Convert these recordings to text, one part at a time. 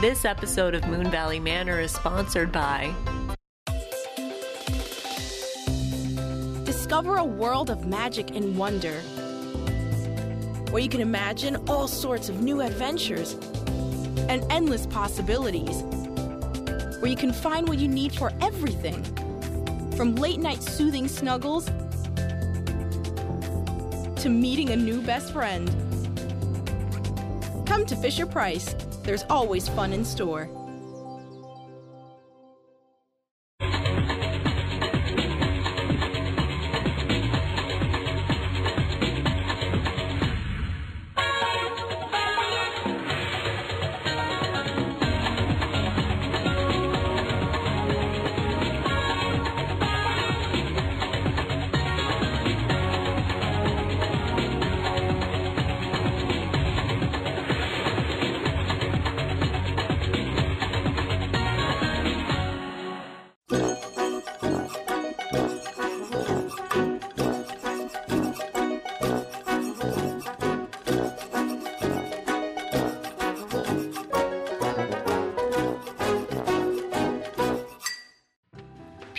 This episode of Moon Valley Manor is sponsored by Discover a world of magic and wonder where you can imagine all sorts of new adventures and endless possibilities. Where you can find what you need for everything from late night soothing snuggles to meeting a new best friend. Come to Fisher Price. There's always fun in store.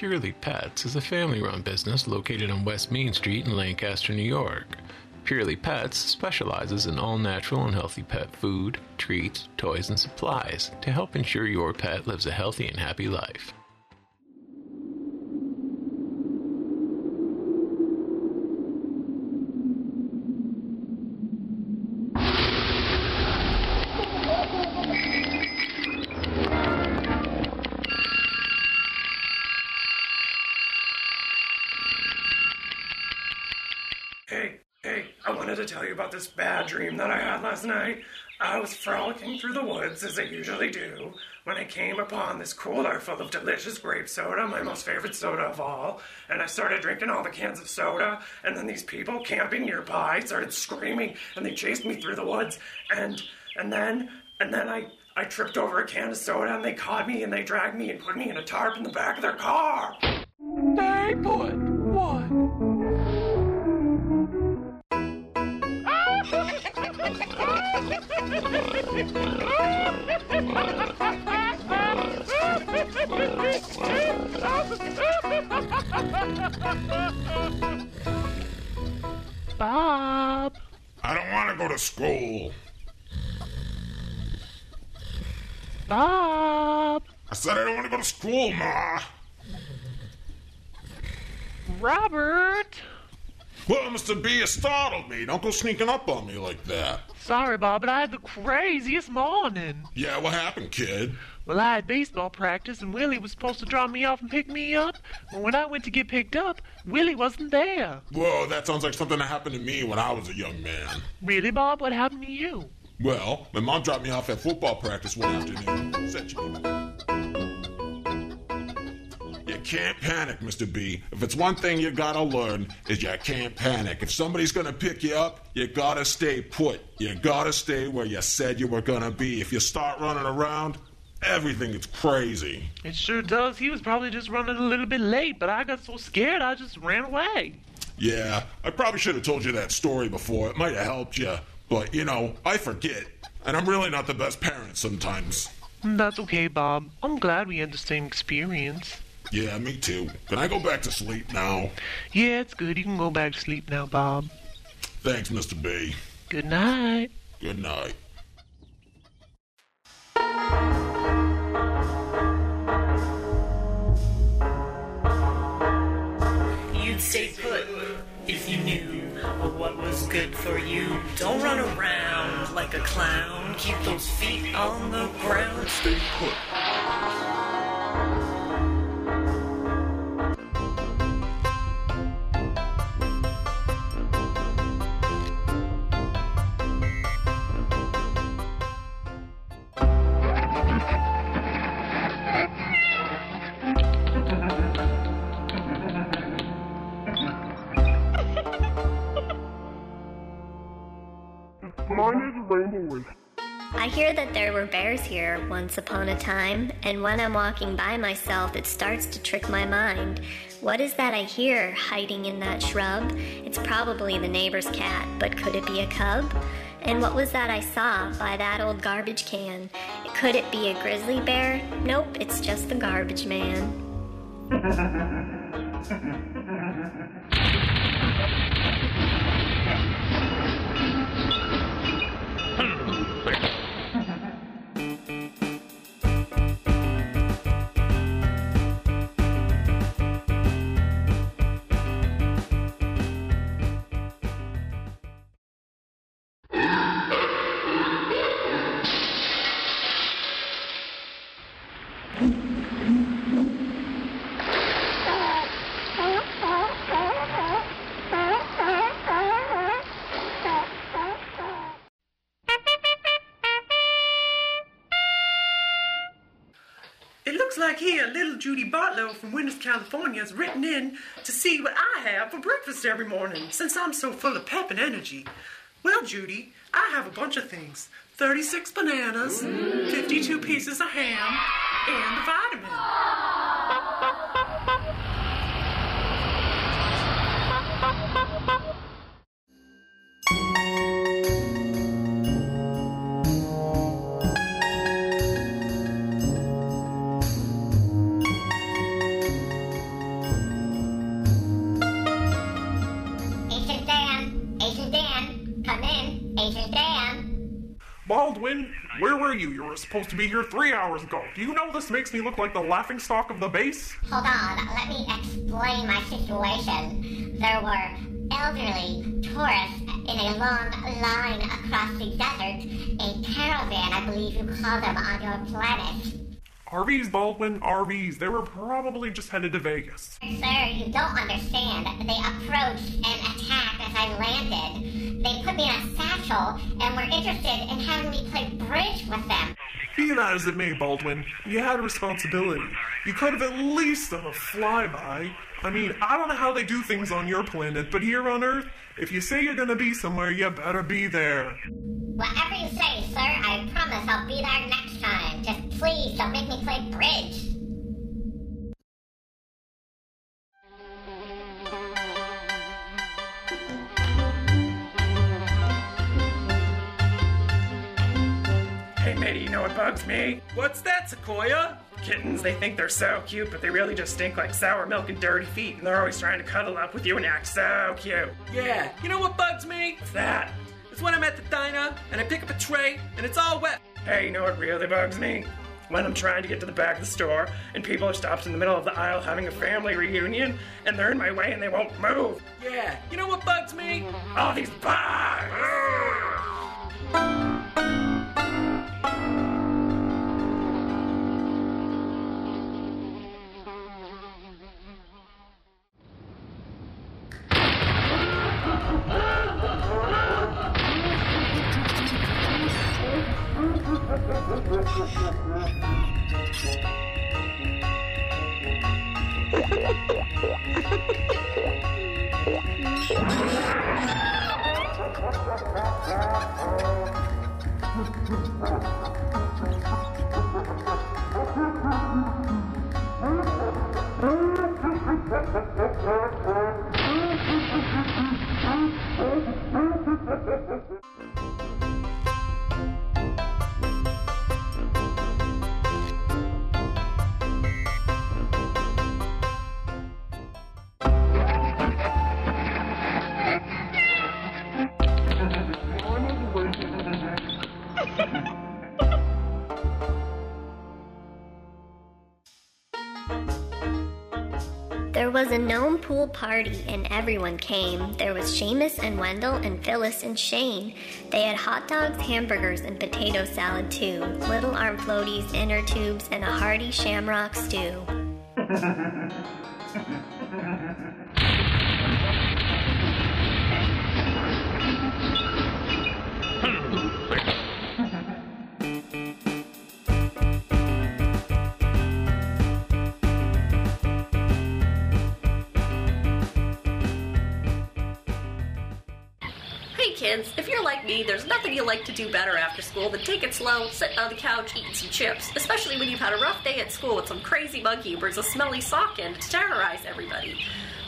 Purely Pets is a family run business located on West Main Street in Lancaster, New York. Purely Pets specializes in all natural and healthy pet food, treats, toys, and supplies to help ensure your pet lives a healthy and happy life. Hey, hey, I wanted to tell you about this bad dream that I had last night. I was frolicking through the woods as I usually do when I came upon this cooler full of delicious grape soda, my most favorite soda of all, and I started drinking all the cans of soda, and then these people camping nearby started screaming and they chased me through the woods and and then and then I I tripped over a can of soda and they caught me and they dragged me and put me in a tarp in the back of their car. They put Bob. I don't want to go to school. Bob. I said I don't want to go to school, Ma. Robert. Well, Mr. B, you startled me. Don't go sneaking up on me like that. Sorry, Bob, but I had the craziest morning. Yeah, what happened, kid? Well, I had baseball practice, and Willie was supposed to drop me off and pick me up. But when I went to get picked up, Willie wasn't there. Whoa, that sounds like something that happened to me when I was a young man. Really, Bob? What happened to you? Well, my mom dropped me off at football practice one afternoon. Said she can't panic, Mr. B. If it's one thing you gotta learn, is you can't panic. If somebody's gonna pick you up, you gotta stay put. You gotta stay where you said you were gonna be. If you start running around, everything gets crazy. It sure does. He was probably just running a little bit late, but I got so scared I just ran away. Yeah, I probably should have told you that story before. It might have helped you. But, you know, I forget. and I'm really not the best parent sometimes. That's okay, Bob. I'm glad we had the same experience. Yeah, me too. Can I go back to sleep now? Yeah, it's good. You can go back to sleep now, Bob. Thanks, Mr. B. Good night. Good night. You'd stay put if you knew what was good for you. Don't run around like a clown. Keep those feet on the ground. Stay put. Once upon a time, and when I'm walking by myself, it starts to trick my mind. What is that I hear hiding in that shrub? It's probably the neighbor's cat, but could it be a cub? And what was that I saw by that old garbage can? Could it be a grizzly bear? Nope, it's just the garbage man. here little Judy Bartlow from Winters, California has written in to see what I have for breakfast every morning since I'm so full of pep and energy. Well, Judy, I have a bunch of things 36 bananas, 52 pieces of ham, and a you? You were supposed to be here three hours ago. Do you know this makes me look like the laughing stock of the base? Hold on, let me explain my situation. There were elderly tourists in a long line across the desert, a caravan, I believe you call them on your planet. RVs, Baldwin, RVs. They were probably just headed to Vegas. Sir, you don't understand. They approached and attacked as I landed. They put me in a satchel and were interested in having me play bridge with them. Be that as it may, Baldwin, you had a responsibility. You could have at least done a flyby. I mean, I don't know how they do things on your planet, but here on Earth, if you say you're gonna be somewhere, you better be there. Whatever you say, sir, I promise I'll be there next time. Just please don't make me play bridge. Hey, you know what bugs me? What's that, Sequoia? Kittens, they think they're so cute, but they really just stink like sour milk and dirty feet, and they're always trying to cuddle up with you and act so cute. Yeah, you know what bugs me? What's that? It's when I'm at the diner and I pick up a tray and it's all wet. Hey, you know what really bugs me? When I'm trying to get to the back of the store and people are stopped in the middle of the aisle having a family reunion and they're in my way and they won't move. Yeah, you know what bugs me? All these bugs! was a gnome pool party and everyone came. There was Seamus and Wendell and Phyllis and Shane. They had hot dogs, hamburgers, and potato salad too. Little arm floaties, inner tubes, and a hearty shamrock stew. kids, if you're like me, there's nothing you like to do better after school than take it slow, sitting on the couch, eating some chips, especially when you've had a rough day at school with some crazy monkey brings a smelly sock in to terrorize everybody.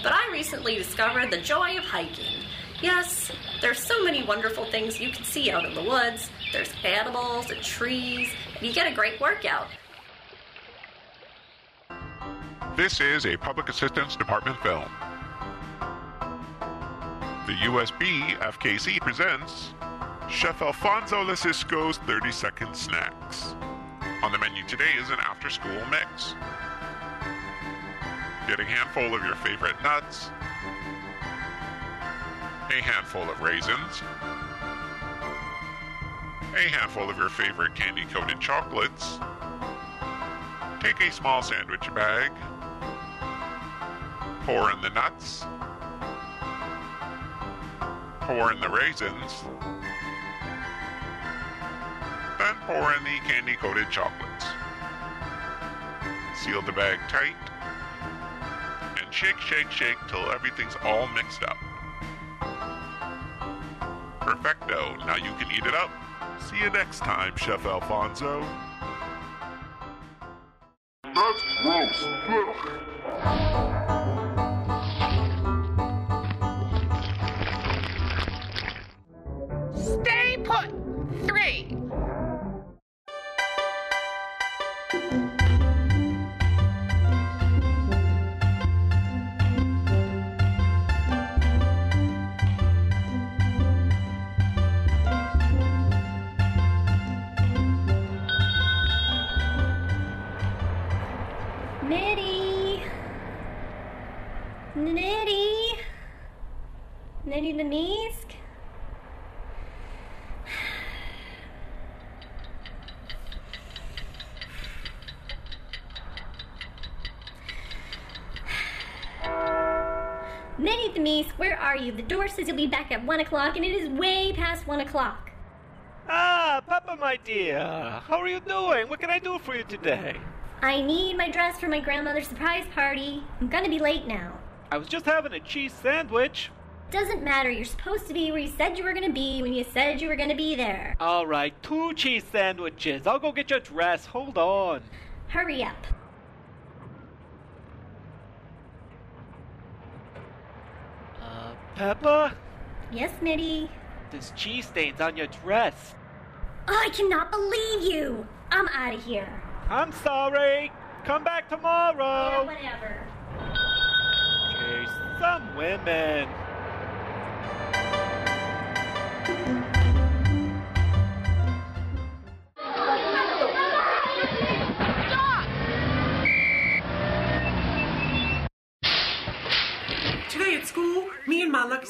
But I recently discovered the joy of hiking. Yes, there's so many wonderful things you can see out in the woods. There's animals and trees, and you get a great workout. This is a Public Assistance Department film. The USB FKC presents Chef Alfonso Lasisco's 30 Second Snacks. On the menu today is an after school mix. Get a handful of your favorite nuts, a handful of raisins, a handful of your favorite candy coated chocolates. Take a small sandwich bag, pour in the nuts, pour in the raisins, then pour in the candy coated chocolates. Seal the bag tight and shake, shake, shake till everything's all mixed up. Perfecto. Now you can eat it up. See you next time, Chef Alfonso. That's gross. Put. Three. Door says you'll be back at one o'clock, and it is way past one o'clock. Ah, Papa, my dear. How are you doing? What can I do for you today? I need my dress for my grandmother's surprise party. I'm gonna be late now. I was just having a cheese sandwich. Doesn't matter, you're supposed to be where you said you were gonna be when you said you were gonna be there. All right, two cheese sandwiches. I'll go get your dress. Hold on. Hurry up. Peppa? Yes, Mitty? There's cheese stains on your dress. Oh, I cannot believe you! I'm out of here. I'm sorry. Come back Yeah, tomorrow. whatever. Jeez, some women.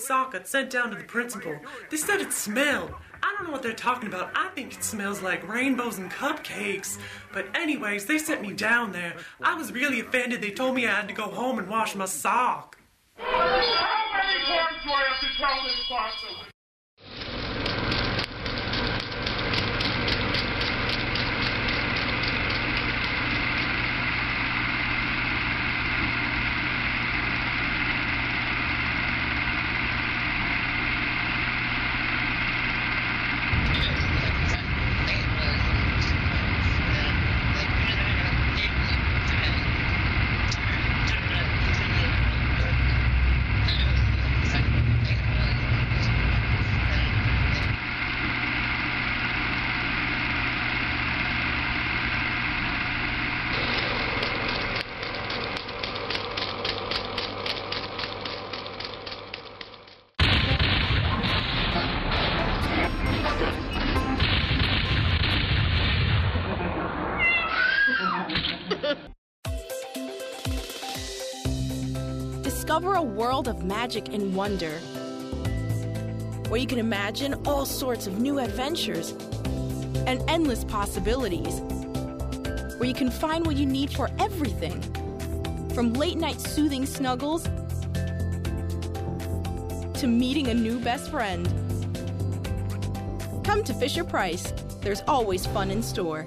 Sock sent down to the principal. They said it smelled. I don't know what they're talking about. I think it smells like rainbows and cupcakes. But, anyways, they sent me down there. I was really offended. They told me I had to go home and wash my sock. Discover a world of magic and wonder where you can imagine all sorts of new adventures and endless possibilities, where you can find what you need for everything from late night soothing snuggles to meeting a new best friend. Come to Fisher Price, there's always fun in store.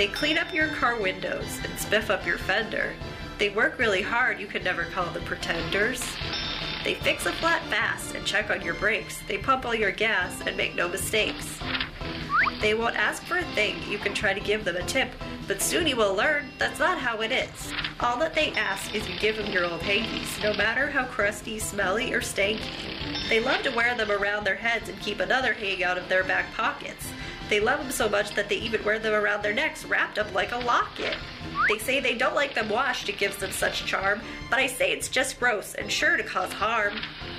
They clean up your car windows and spiff up your fender. They work really hard, you could never call them pretenders. They fix a flat fast and check on your brakes. They pump all your gas and make no mistakes. They won't ask for a thing, you can try to give them a tip, but soon you will learn that's not how it is. All that they ask is you give them your old hankies, no matter how crusty, smelly, or stanky. They love to wear them around their heads and keep another hang out of their back pockets. They love them so much that they even wear them around their necks, wrapped up like a locket. They say they don't like them washed, it gives them such charm, but I say it's just gross and sure to cause harm.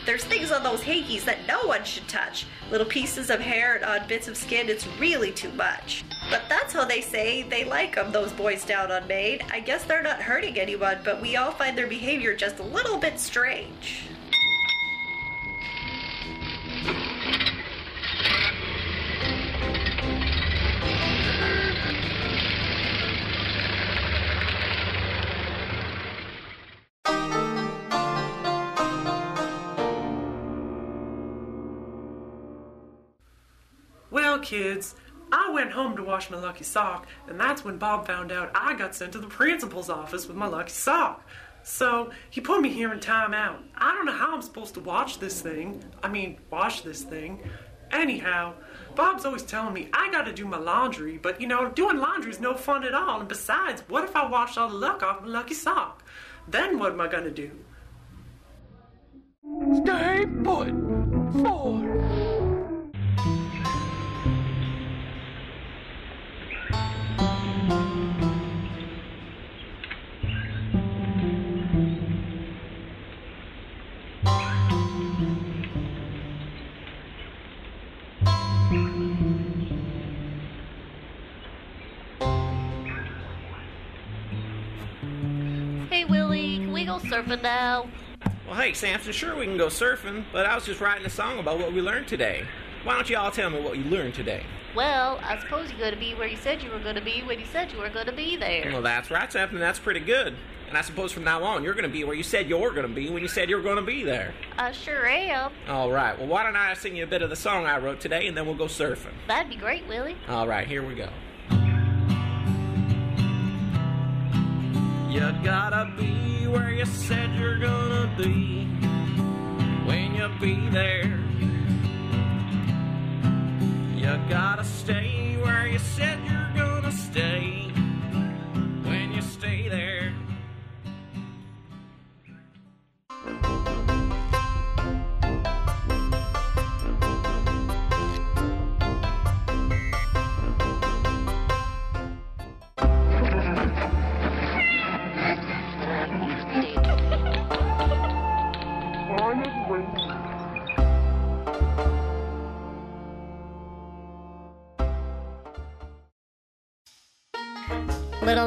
There's things on those hankies that no one should touch. Little pieces of hair and odd bits of skin, it's really too much. But that's how they say they like 'em, those boys down on Maine. I guess they're not hurting anyone, but we all find their behavior just a little bit strange. Well, kids, I went home to wash my lucky sock, and that's when Bob found out I got sent to the principal's office with my lucky sock. So he put me here in timeout. I don't know how I'm supposed to watch this thing. I mean, wash this thing. Anyhow, Bob's always telling me I gotta do my laundry, but you know, doing laundry's no fun at all. And besides, what if I wash all the luck off my lucky sock? Then what am I gonna do? Stay put. Surfing now? Well, hey, Samson, sure we can go surfing, but I was just writing a song about what we learned today. Why don't you all tell me what you learned today? Well, I suppose you're going to be where you said you were going to be when you said you were going to be there. Well, that's right, Samson. That's pretty good. And I suppose from now on, you're going to be where you said you were going to be when you said you were going to be there. I sure am. All right. Well, why don't I sing you a bit of the song I wrote today, and then we'll go surfing. That'd be great, Willie. All right, here we go. You gotta be where you said you're gonna be when you be there. You gotta stay where you said you're gonna stay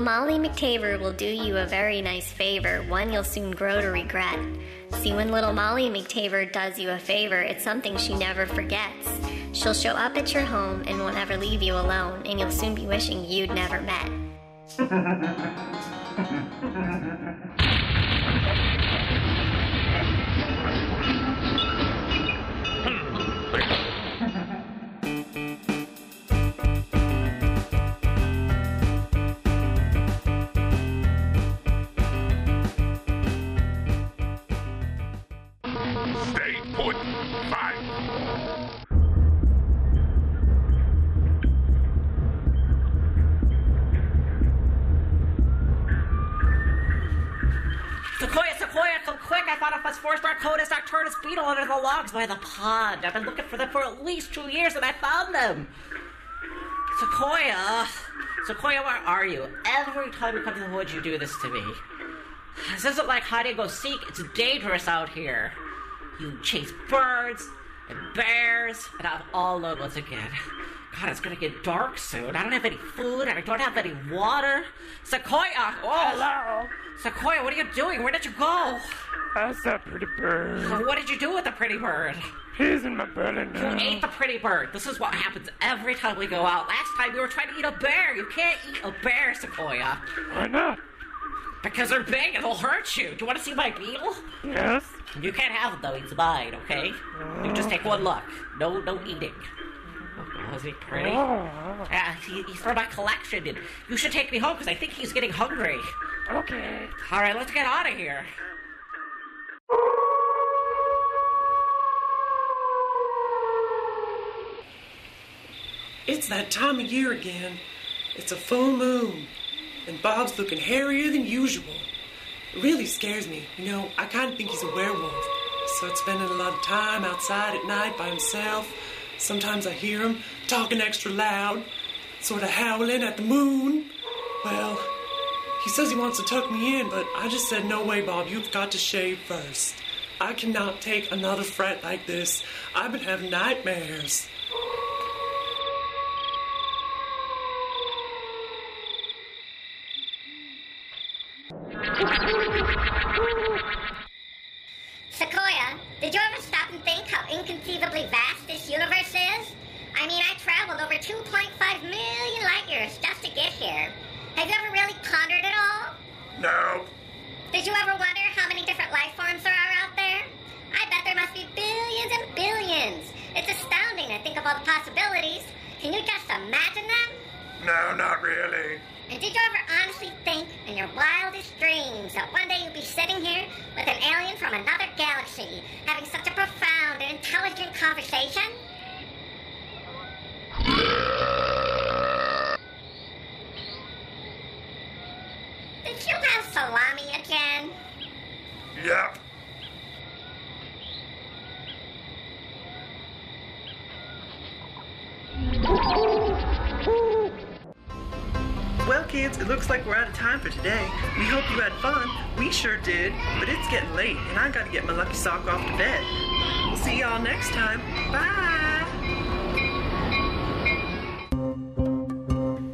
Molly McTaver will do you a very nice favor, one you'll soon grow to regret. See, when little Molly McTaver does you a favor, it's something she never forgets. She'll show up at your home and won't ever leave you alone, and you'll soon be wishing you'd never met. Stay put. Five. Sequoia, Sequoia, come quick! I found a Phosphorus Arcodus Arcturus beetle under the logs by the pond. I've been looking for them for at least two years and I found them. Sequoia, Sequoia, where are you? Every time you come to the woods, you do this to me. This isn't like hide and go seek. It's dangerous out here. You chase birds and bears, and I'm all once again. God, it's gonna get dark soon. I don't have any food, and I don't have any water. Sequoia! Oh, Hello? Sequoia, what are you doing? Where did you go? That's that pretty bird. What did you do with the pretty bird? He's in my belly now. You ate the pretty bird. This is what happens every time we go out. Last time we were trying to eat a bear. You can't eat a bear, Sequoia. Why not? Because they're big and they'll hurt you. Do you want to see my beetle? Yes? You can't have him though. He's mine, okay? You just take one look. No, no eating. Oh, is he pretty? Oh. Yeah, he, he's from my collection. And you should take me home because I think he's getting hungry. Okay. All right, let's get out of here. It's that time of year again. It's a full moon, and Bob's looking hairier than usual. It really scares me. You know, I kind of think he's a werewolf. So spending a lot of time outside at night by himself. Sometimes I hear him talking extra loud, sort of howling at the moon. Well, he says he wants to tuck me in, but I just said, no way, Bob, you've got to shave first. I cannot take another fright like this. I've been having nightmares. No, not really. And did you ever honestly think in your wildest dreams that one day you'd be sitting here with an alien from another galaxy having such a profound and intelligent conversation? Did you have salami again? Yep. Kids, it looks like we're out of time for today. We hope you had fun. We sure did. But it's getting late, and I gotta get my lucky sock off to bed. We'll see y'all next time. Bye!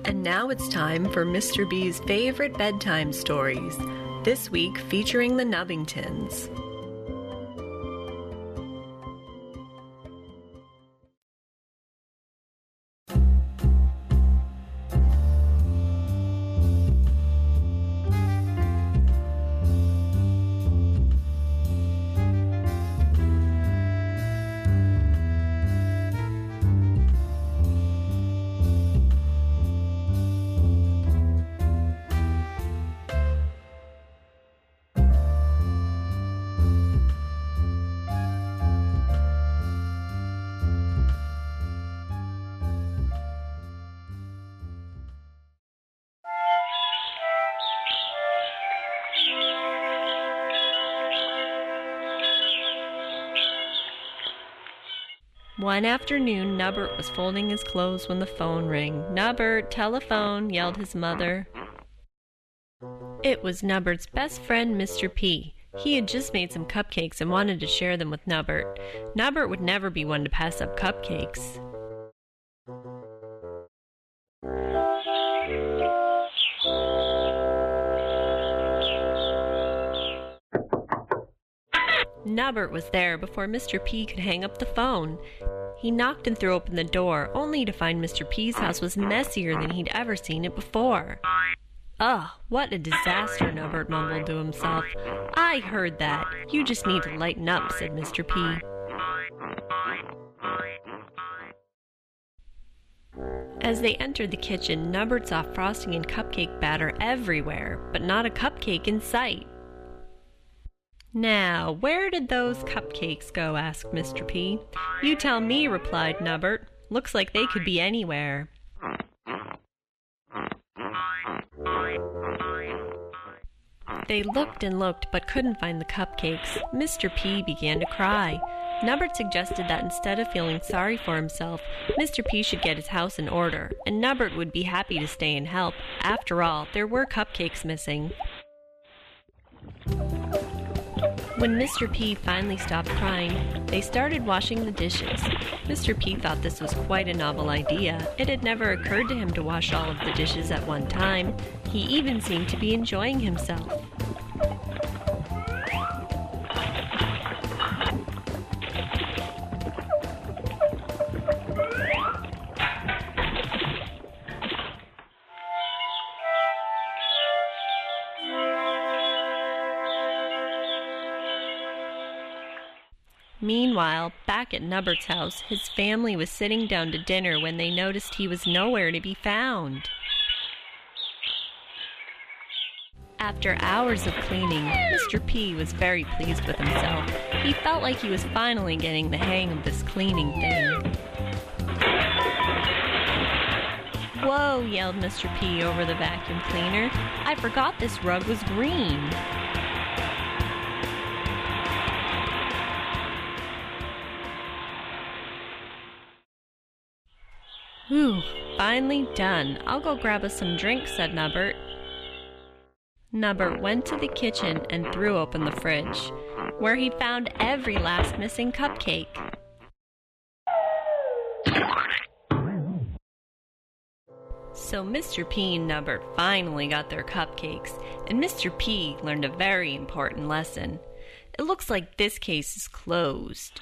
And now it's time for Mr. B's favorite bedtime stories. This week featuring the Nubbingtons. One afternoon, Nubbert was folding his clothes when the phone rang. Nubbert, telephone, yelled his mother. It was Nubbert's best friend, Mr. P. He had just made some cupcakes and wanted to share them with Nubbert. Nubbert would never be one to pass up cupcakes. Nubbert was there before Mr. P could hang up the phone. He knocked and threw open the door, only to find Mr. P's house was messier than he'd ever seen it before. Ugh, what a disaster, Nubbert mumbled to himself. I heard that. You just need to lighten up, said Mr. P. As they entered the kitchen, Nubbert saw frosting and cupcake batter everywhere, but not a cupcake in sight. Now, where did those cupcakes go? asked Mr. P. You tell me, replied Nubbert. Looks like they could be anywhere. They looked and looked but couldn't find the cupcakes. Mr. P began to cry. Nubbert suggested that instead of feeling sorry for himself, Mr. P should get his house in order, and Nubbert would be happy to stay and help. After all, there were cupcakes missing. When Mr. P finally stopped crying, they started washing the dishes. Mr. P thought this was quite a novel idea. It had never occurred to him to wash all of the dishes at one time. He even seemed to be enjoying himself. Meanwhile, back at Nubbert's house, his family was sitting down to dinner when they noticed he was nowhere to be found. After hours of cleaning, Mr. P was very pleased with himself. He felt like he was finally getting the hang of this cleaning thing. Whoa, yelled Mr. P over the vacuum cleaner. I forgot this rug was green. Whew, finally done. I'll go grab us some drinks, said Nubbert. Nubbert went to the kitchen and threw open the fridge, where he found every last missing cupcake. So Mr. P and Nubbert finally got their cupcakes, and Mr. P learned a very important lesson. It looks like this case is closed.